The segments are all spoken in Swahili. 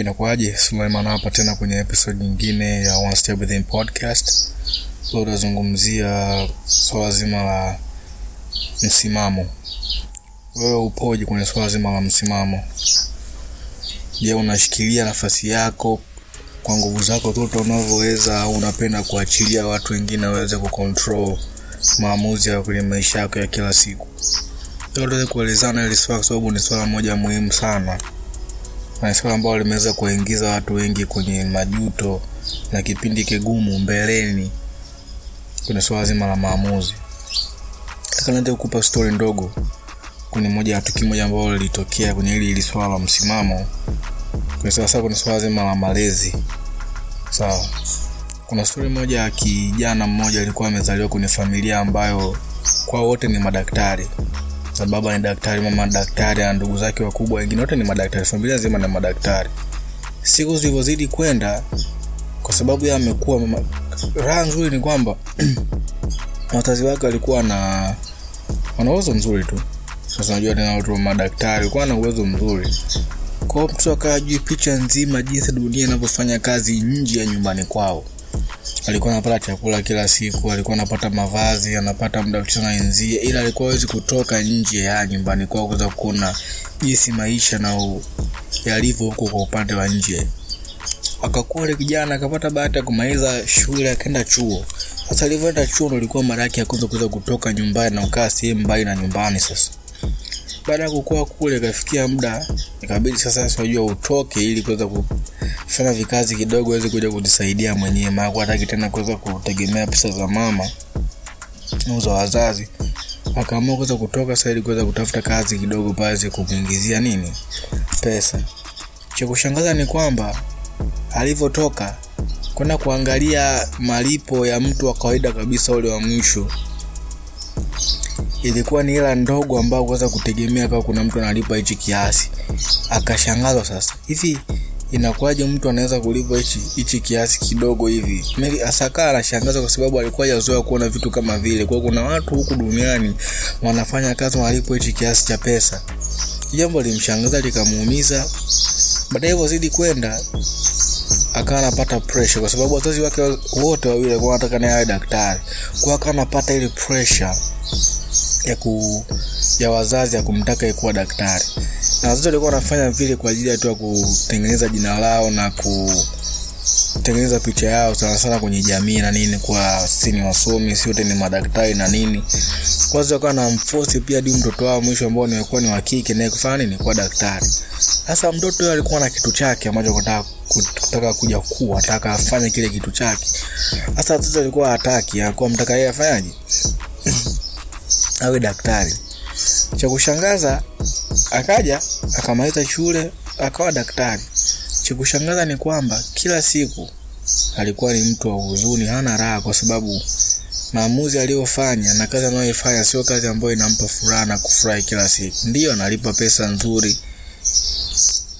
Inakuwaje? Suleiman hapa tena kwenye episode nyingine ya One Step Within podcast. Leo utazungumzia swala zima la msimamo. Wewe upoje kwenye swala zima la msimamo? Je, unashikilia nafasi yako kwa nguvu zako toto unavyoweza, au unapenda kuachilia watu wengine waweze kucontrol maamuzi ya kwenye maisha yako ya kila siku? Tuweze kuelezana hili swala, kwa sababu ni swala moja muhimu sana na swala ambalo limeweza kuwaingiza watu wengi kwenye majuto na kipindi kigumu mbeleni kwenye swala zima la maamuzi. Nataka kukupa stori ndogo kwenye moja ya tukio moja ambalo lilitokea kwenye hili hili swala la msimamo, kwenye sawa, kwenye swala zima la malezi. Sawa, kuna stori moja ya kijana mmoja alikuwa amezaliwa kwenye familia ambayo kwa wote ni madaktari za baba ni daktari, mama ni daktari, na ndugu zake wakubwa wengine wote ni madaktari, familia nzima ni madaktari. Siku zilivyozidi kwenda, kwa sababu yeye amekuwa mama... raha nzuri ni kwamba wazazi wake walikuwa na wana uwezo mzuri tu. Sasa unajua tena watu wa madaktari walikuwa na uwezo mzuri, kwao mtu akawa picha nzima jinsi dunia inavyofanya kazi nje ya nyumbani kwao alikuwa anapata chakula kila siku, alikuwa anapata mavazi, anapata muda kucheza na wenzie, ila alikuwa hawezi kutoka nje ya nyumbani kwao kuweza kuona jinsi maisha na yalivyo huko kwa upande wa nje. Akakuwa ile kijana akapata bahati ya kumaliza shule akaenda chuo. Sasa alivyoenda chuo ndo ilikuwa mara yake ya kwanza kuweza kutoka nyumbani na kukaa sehemu mbali na nyumbani. Sasa baada ya kukua kule, ikafikia muda ikabidi sasa, sijua utoke ili kuweza kufanya vikazi kidogo aweze kuja kujisaidia mwenyewe, maana hataki tena kuweza kutegemea pesa za mama za wazazi. Akaamua kuweza kutoka sasa ili kuweza kutafuta kazi kidogo pale kumuingizia nini pesa. Cha kushangaza ni kwamba alivyotoka kwenda kuangalia malipo ya mtu wa kawaida kabisa, ule wa mwisho ilikuwa ni hela ndogo ambayo kuweza kutegemea kama kuna mtu analipa hichi kiasi. Akashangazwa sasa, hivi inakuwaje mtu anaweza kulipa hichi hichi kiasi kidogo hivi? Mimi asaka anashangaza kwa sababu alikuwa hajazoea kuona vitu kama vile. Kwa kuna watu huku duniani wanafanya kazi wanalipo hichi kiasi cha pesa. Jambo limshangaza likamuumiza. Baadaye wazidi kwenda akawa anapata pressure kwa sababu wazazi wake wote wawili walikuwa wanataka naye awe daktari. Kwa akawa anapata ile pressure ya ku ya wazazi ya kumtaka kuwa daktari, na wazazi walikuwa wanafanya vile kwa ajili ya tu ya kutengeneza jina lao na kutengeneza picha yao sana sana kwenye jamii na nini, kwa sisi ni wasomi, si wote ni madaktari na nini. Kwanza wakawa na pia hadi mtoto wao mwisho ambao nilikuwa ni wa kike naye kufanya nini, kuwa daktari. Sasa mtoto yule alikuwa na kitu chake ambacho kutaka kutaka kuja kuwa ataka afanye kile kitu chake. Sasa wazazi walikuwa hataki, alikuwa mtaka yeye afanyaje awe daktari. Cha kushangaza akaja akamaliza shule akawa daktari. Cha kushangaza ni kwamba kila siku alikuwa ni mtu wa huzuni, hana raha, kwa sababu maamuzi aliyofanya na kazi anayoifanya sio kazi ambayo inampa furaha na kufurahi kila siku. Ndiyo analipa pesa nzuri,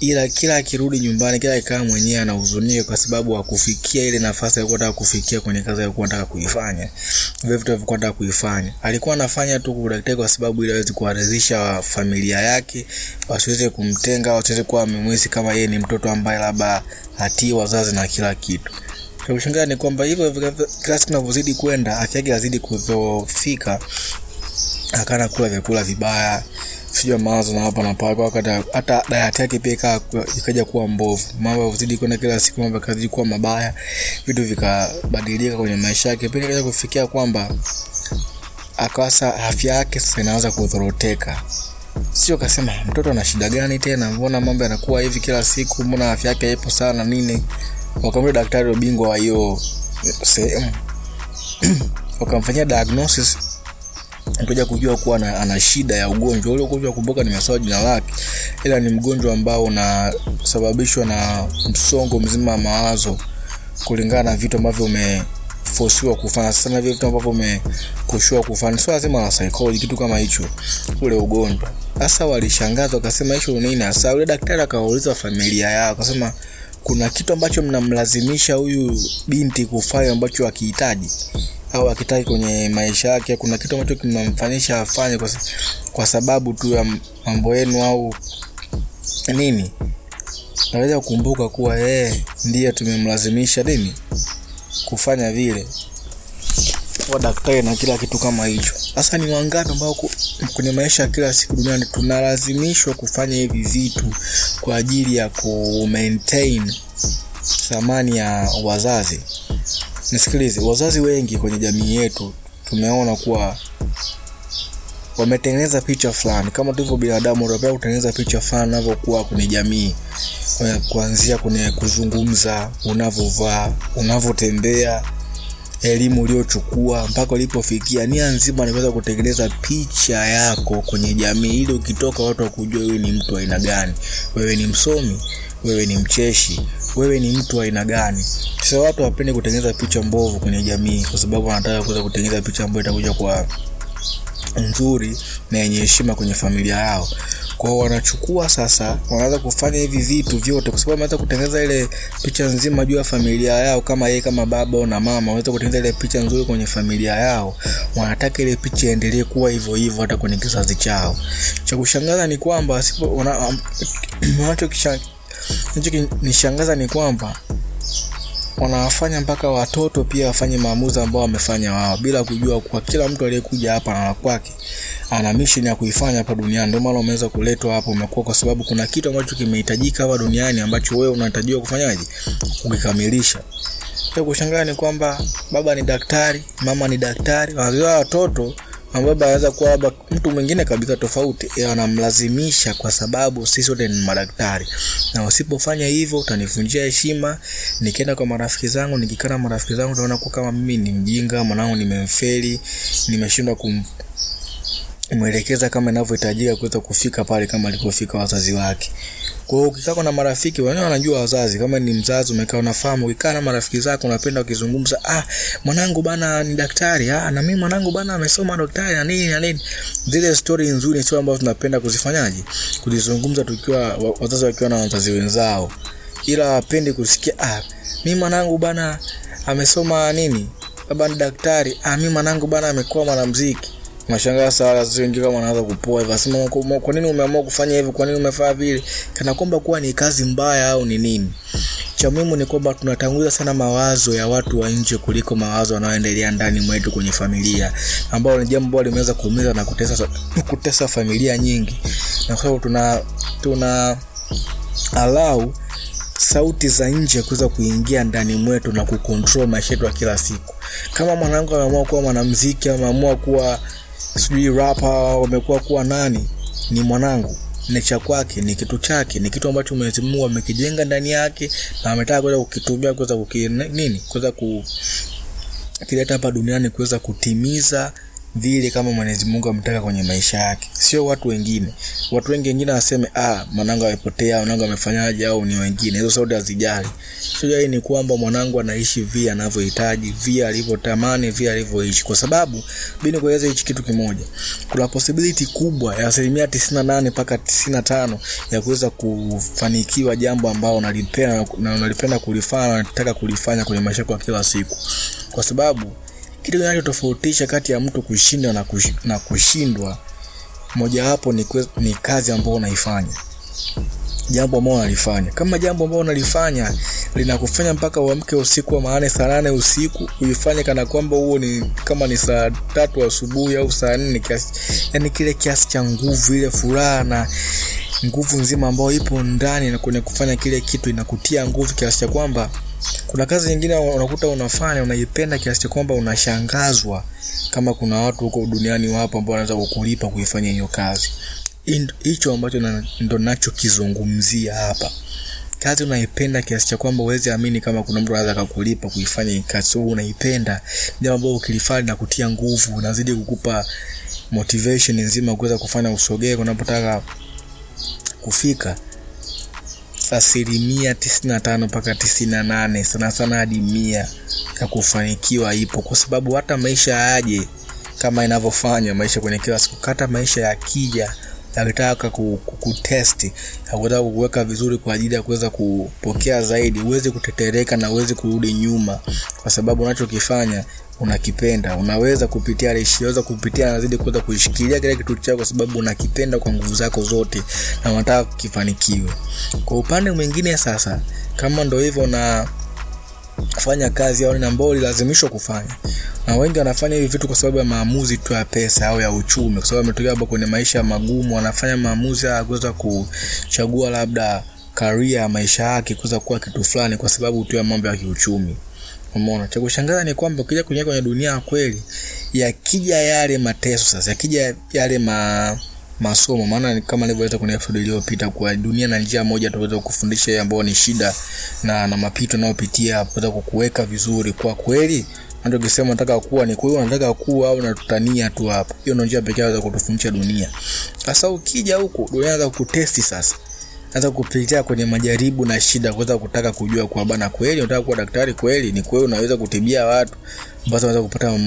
ila kila akirudi nyumbani, kila akikaa mwenyewe anahuzunika kwa sababu hakufikia ile nafasi aliyokuwa anataka kufikia kwenye kazi aliyokuwa anataka kuifanya, vitu alivyokuwa kuifanya. Alikuwa anafanya tu kudaktari kwa sababu ili aweze kuwaridhisha familia yake, wasiweze kumtenga, wasiweze kuwa wamemwisi kama yeye ni mtoto ambaye labda hatii wazazi na kila kitu. Cha kushangaza ni kwamba hivyo kila siku inavyozidi kwenda, afya yake inazidi kudhoofika, akana kula vyakula vibaya sijua mawazo na hapa na pale, kwa hata diet yake pia ikaja kuwa mbovu. Mambo yalizidi kwenda kila siku, mambo yakazidi kuwa mabaya, vitu vikabadilika kwenye maisha yake, pia ikaja kufikia kwamba akasa afya yake sasa inaanza kudhoroteka. Sio kasema mtoto ana shida gani tena, mbona mambo yanakuwa hivi kila siku, mbona afya yake haipo sana nini? wakamwita daktari ubingwa wa hiyo sehemu wakamfanyia diagnosis kuja kujua kuwa ana, ana shida ya ugonjwa ule. Ugonjwa kumbuka, nimesoma jina lake, ila ni mgonjwa ambao unasababishwa na msongo mzima wa mawazo kulingana na vitu ambavyo umefosiwa kufanya. Sasa na vitu ambavyo umekoshiwa kufanya, sio lazima la psychology, kitu kama hicho, ule ugonjwa. Sasa walishangazwa, wakasema hicho nini hasa. Yule daktari akawauliza familia yao, akasema kuna kitu ambacho mnamlazimisha huyu binti kufanya ambacho akihitaji au akitaki kwenye maisha yake, kuna kitu ambacho kinamfanyisha afanye kwa, kwa sababu tu ya mambo yenu au nini? naweza kukumbuka kuwa yeye ndiye tumemlazimisha nini? Kufanya vile. Kuwa daktari na kila kitu kama hicho. Sasa ni wangapi ambao kwenye maisha ya kila siku duniani tunalazimishwa kufanya hivi vitu kwa ajili ya ku maintain thamani ya wazazi nisikilize wazazi wengi kwenye jamii yetu tumeona kuwa wametengeneza picha fulani. Kama tulivyo binadamu unapenda kutengeneza picha fulani unavyokuwa kwenye jamii. Kuanzia kwenye kuzungumza unavyovaa unavyotembea elimu uliochukua mpaka ulipofikia. Nia nzima ni kuweza kutengeneza picha yako kwenye jamii ili ukitoka watu wakujua wewe ni mtu aina gani. Wewe ni msomi wewe ni mcheshi wewe ni mtu aina gani sasa watu wapende kutengeneza picha mbovu kwenye jamii kwa sababu wanataka kuweza kutengeneza picha ambayo itakuja kwa nzuri na yenye heshima kwenye familia yao. Kwao wanachukua sasa wanaanza kufanya hivi vitu vyote kwa sababu wameanza kutengeneza ile picha nzima juu ya familia yao kama yeye kama baba na mama wanaweza kutengeneza ile picha nzuri kwenye familia yao. Wanataka ile picha iendelee kuwa hivyo hivyo hata kwenye kizazi chao. Cha kushangaza ni kwamba wasipo wana- am- nishangaza ni kwamba wanawafanya mpaka watoto pia wafanye maamuzi ambao wamefanya wao bila kujua kwa kila mtu aliyekuja hapa na kwake ana mission ya kuifanya hapa duniani. Ndio maana umeweza kuletwa hapa umekuwa kwa sababu kuna kitu ambacho kimehitajika hapa duniani ambacho wewe unatarajiwa kufanyaje? Kukikamilisha. Kushangaa ni kwamba baba ni daktari mama ni daktari wazaa watoto baba anaweza kuwa labda mtu mwingine kabisa tofauti anamlazimisha kwa sababu sisi wote ni madaktari. Na usipofanya hivyo utanivunjia heshima. Nikienda kwa marafiki zangu nikikaa marafiki zangu utaona kuwa kama mimi ni mjinga mwanangu nimemfeli nimeshindwa kum mwelekeza kama inavyohitajika kuweza kufika pale kama alipofika wazazi wake. Kwa hiyo ukikaa na marafiki wenyewe wanajua wazazi kama ni mzazi umekaa unafahamu ukikaa na marafiki zako unapenda ukizungumza ah mwanangu bana ni daktari ah na mimi mwanangu bana amesoma daktari na nini na nini. Zile story nzuri sio ambazo tunapenda kuzifanyaje? Kuzizungumza tukiwa wazazi wakiwa na wazazi wenzao. Ila wapendi kusikia ah mimi mwanangu bana amesoma nini? Baba ni daktari ah mimi mwanangu bana amekuwa mwanamuziki Nashangaa sana wazazi kama wanaanza kupoa hivyo, asema kwa nini umeamua kufanya hivi? Kwa nini umefanya vile? Kana kwamba kuwa ni kazi mbaya au ni nini? Cha muhimu ni kwamba tunatanguliza sana mawazo ya watu wa nje kuliko mawazo yanayoendelea ndani mwetu kwenye familia, ambao ni jambo ambalo limeweza kuumiza na kutesa kutesa familia nyingi, na kwa sababu tuna tuna alau sauti za nje kuweza kuingia ndani mwetu na kukontrol maisha yetu ya kila siku. Kama mwanangu ameamua kuwa mwanamuziki, ameamua kuwa sijui rapa wamekuwa kuwa nani, ni mwanangu ni cha kwake, ni kitu chake, ni kitu ambacho Mwenyezi Mungu amekijenga ndani yake na ametaka kuweza kukitumia kuweza kuki nini, kuweza ku kileta hapa duniani kuweza kutimiza vile kama Mwenyezi Mungu ametaka kwenye maisha yake, sio watu wengine. Watu wengi wengine waseme ah, mwanangu amepotea, mwanangu amefanyaje, au ni wengine. Hizo sauti hazijali. Shida ni kwamba mwanangu anaishi vile anavyohitaji, vile alivyotamani, vile alivyoishi, kwa sababu mimi nikueleze hichi kitu kimoja, kuna possibility kubwa ya asilimia tisini na nane mpaka tisini na tano ya kuweza kufanikiwa jambo ambalo unalipenda na unalipenda kulifanya na unataka kulifanya kwenye maisha yako kila siku, kwa sababu kitu kinachotofautisha kati ya mtu kushinda na, kush, na kushindwa? Mojawapo ni, ni kazi ambayo unaifanya. Jambo ambalo unalifanya. Kama jambo ambalo unalifanya linakufanya mpaka uamke usiku wa manane saa nane usiku uifanye kana kwamba huo ni kama ni saa tatu asubuhi au saa nne kiasi yani kile kiasi cha nguvu ile furaha na nguvu nzima ambayo ipo ndani na kwenye kufanya kile kitu inakutia nguvu kiasi cha kwamba kuna kazi nyingine unakuta unafanya unaipenda kiasi cha kwamba unashangazwa kama kuna watu huko duniani wapo ambao wanaweza kukulipa kuifanya hiyo kazi. Hicho ambacho na, ndo nachokizungumzia hapa. Kazi unaipenda kiasi cha kwamba uweze amini kama kuna mtu anaweza kukulipa kuifanya hii kazi. So unaipenda jambo ambalo ukilifanya na kutia nguvu unazidi kukupa motivation nzima kuweza kufanya usogee unapotaka kufika asilimia tisini na tano mpaka tisini na nane sana sana hadi mia ya kufanikiwa ipo. Kwa sababu hata maisha yaje kama inavyofanya maisha kwenye kila siku. Hata maisha yakija yakitaka kukutesti yakutaka kukuweka vizuri kwa ajili ya kuweza kupokea zaidi uweze kutetereka na uweze kurudi nyuma. Kwa sababu unachokifanya unakipenda. Unaweza kupitia unaweza kupitia nazidi kuweza kuishikilia kile kitu chako kwa sababu unakipenda kwa nguvu zako zote na unataka kifanikiwe kwa upande mwingine sasa kama ndo hivyo na fanya kazi au ambao ulilazimishwa kufanya. Na wengi wanafanya hivi vitu kwa sababu ya maamuzi tu ya pesa au ya uchumi. Kwa sababu ametokea hapo kwenye maisha magumu wanafanya maamuzi ya kuweza kuchagua labda karia ya maisha yake kuweza kuwa kitu fulani kwa sababu tu ya mambo ya kiuchumi. Umeona? Cha kushangaza ni kwamba ukija kuingia kwenye dunia ya kweli yakija yale mateso sasa yakija yale ma masomo. Maana kama nilivyoleta kwenye episode iliyopita kwa dunia na njia moja tuweza yeye ambao ni shida na na mapito unayopitia kuweza kukuweka vizuri. Kwa kweli ndio kisema nataka kuwa ni kwa hiyo nataka kuwa au natutania tu hapa hiyo ndio njia pekee ya kutufundisha dunia. Sasa ukija huko dunia inaanza kukutesti sasa. Hata kupitia kwenye majaribu na shida kuweza kutaka kujua kwa bana kweli unataka kuwa daktari kweli ni kweli unaweza kutibia watu basi unaweza kupata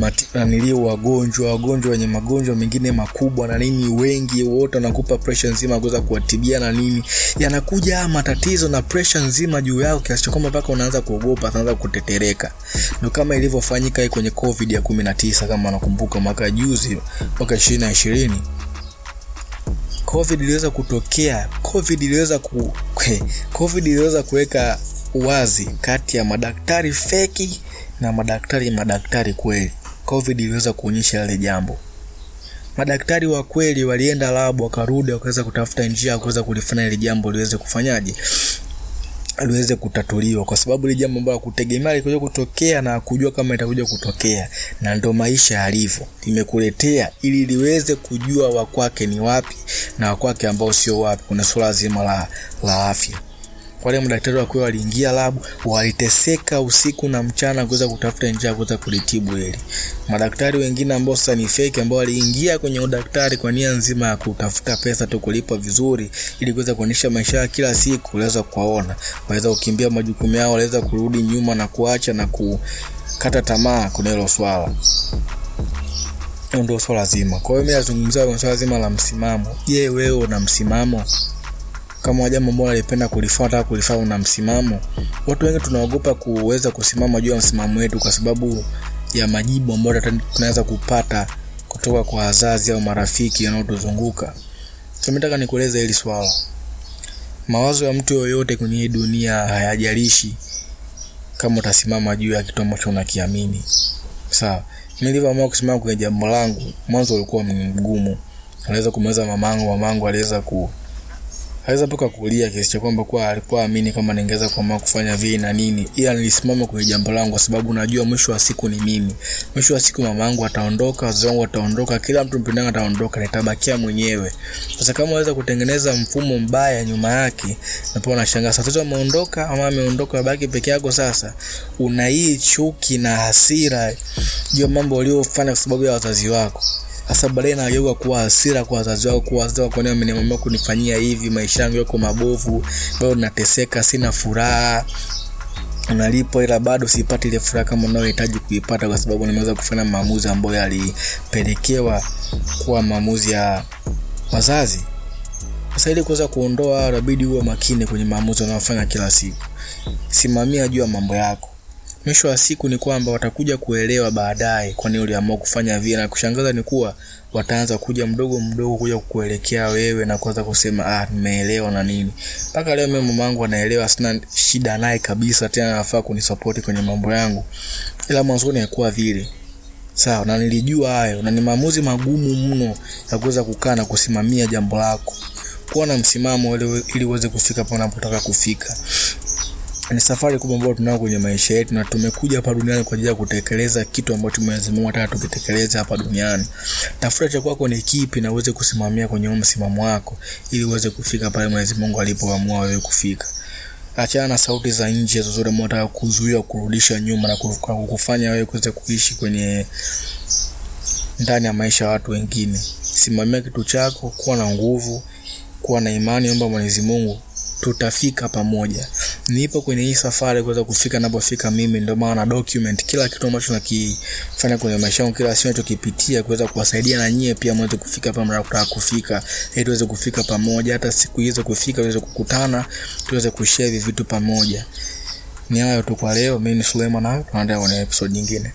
wa, nanilio wagonjwa wagonjwa wenye magonjwa mengine makubwa na nini wengi wote wanakupa presha nzima kuweza kuwatibia na nini. Yanakuja matatizo na presha nzima juu yao kiasi cha kwamba mpaka unaanza kuogopa unaanza kutetereka. Ndo kama ilivyofanyika kwenye covid ya kumi na tisa kama nakumbuka mwaka juzi mwaka ishirini na ishirini. Covid iliweza kutokea covid iliweza ku covid iliweza kuweka wazi kati ya madaktari feki na madaktari madaktari kweli. Covid iliweza kuonyesha yale jambo. Madaktari wa kweli walienda labu wakarudi wakaweza kutafuta njia ya kuweza kulifanya ile jambo liweze kufanyaje? Liweze kutatuliwa. Kwa sababu ile jambo ambalo kutegemea likuja kutokea na kujua kama itakuja kutokea na ndo maisha yalivyo. Imekuletea ili liweze kujua wakwake ni wapi na wakwake ambao sio wapi. Kuna suala zima la, la afya wale madaktari wakiwa waliingia labu waliteseka usiku na mchana kuweza kutafuta njia kuweza kulitibu hili. Madaktari wengine ambao sasa ni fake ambao waliingia kwenye udaktari kwa nia nzima ya kutafuta pesa tu kulipa vizuri ili kuweza kuonyesha maisha ya kila siku waliweza kuwaona. Waliweza kukimbia majukumu yao waliweza kurudi nyuma na kuacha na kukata tamaa kuna hilo swala. Ndio swala zima. Kwa hiyo mimi nazungumzia swala zima la msimamo. Je wewe una msimamo kama jambo ambalo alipenda kulifuata kulifanya una msimamo watu wengi tunaogopa kuweza kusimama juu ya msimamo wetu kwa sababu ya majibu ambayo tunaweza kupata kutoka kwa wazazi au marafiki wanaotuzunguka. Kimetaka nikueleza hili swala. Mawazo ya mtu yoyote kwenye hii dunia hayajalishi kama utasimama juu ya kitu ambacho unakiamini. Sawa. Nilivyoamua kusimama kwenye jambo langu mwanzo ulikuwa mgumu. Aliweza kumweza mamangu mamangu aliweza ku aliweza mpaka kulia kiasi cha kwamba kwa alikuwa amini kama ningeweza kuamua kufanya vile na nini. Ila nilisimama kwenye jambo langu kwa sababu najua mwisho wa siku ni mimi. Mwisho wa siku mama yangu ataondoka wazazi wangu wataondoka kila mtu mpendana ataondoka nitabakia mwenyewe. Sasa kama waweza kutengeneza mfumo mbaya nyuma yake napo nashangaa sasa ameondoka ama ameondoka baki peke yako sasa una hii chuki na hasira. Juu mambo uliofanya kwa sababu ya wazazi wako sasa baadaye inageuka kuwa hasira kwa wazazi wao kuwa wazazi wako wameniambia kunifanyia hivi maisha yangu yako mabovu bado nateseka sina furaha unalipwa ila bado sipati ile furaha kama unayohitaji kuipata kwa sababu nimeweza kufanya maamuzi ambayo yalipelekewa kuwa maamuzi ya wazazi. Sasa ili kuweza kuondoa inabidi uwe makini kwenye maamuzi unayofanya kila siku. Simamia juu ya mambo yako mwisho wa siku ni kwamba watakuja kuelewa baadaye kwani uliamua kufanya vile. Na kushangaza ni kuwa wataanza kuja mdogo mdogo kuja kukuelekea wewe na kuanza kusema ah nimeelewa na nini. Mpaka leo mimi mamangu anaelewa sina shida naye kabisa tena anafaa kunisapoti kwenye mambo yangu. Ila mwanzoni haikuwa vile. Sawa na nilijua hayo na ni maamuzi magumu mno ya kuweza kukaa na kusimamia jambo lako. Kuwa na msimamo ili uweze kufika pale unapotaka kufika ni safari kubwa ambayo tunayo kwenye maisha yetu na tumekuja hapa duniani kwa ajili ya kutekeleza kitu ambacho Mwenyezi Mungu anataka tukitekeleze hapa duniani. Tafuta cha kwako ni kipi na uweze kusimamia kwenye msimamo wako ili uweze kufika pale Mwenyezi Mungu alipoamua wewe kufika. Achana na sauti za nje zozote ambazo nataka kuzuia kurudisha nyuma na kukufanya wewe kuweze kuishi kwenye ndani ya maisha ya watu wengine. Simamia kitu chako, kuwa na nguvu, kuwa na imani, omba Mwenyezi Mungu tutafika pamoja nipo kwenye hii safari kuweza kufika napofika mimi, ndio maana document kila kitu ambacho nakifanya kwenye maisha yangu, kila siku nachokipitia, kuweza kuwasaidia na nyie pia mweze kufika pale mnapotaka kufika, ili tuweze kufika pamoja, hata siku hizo kufika, tuweze kukutana, tuweze kushare hivi vitu pamoja. Ni hayo tu kwa leo. Mimi ni Suleiman, na tunaendelea kwenye episode nyingine.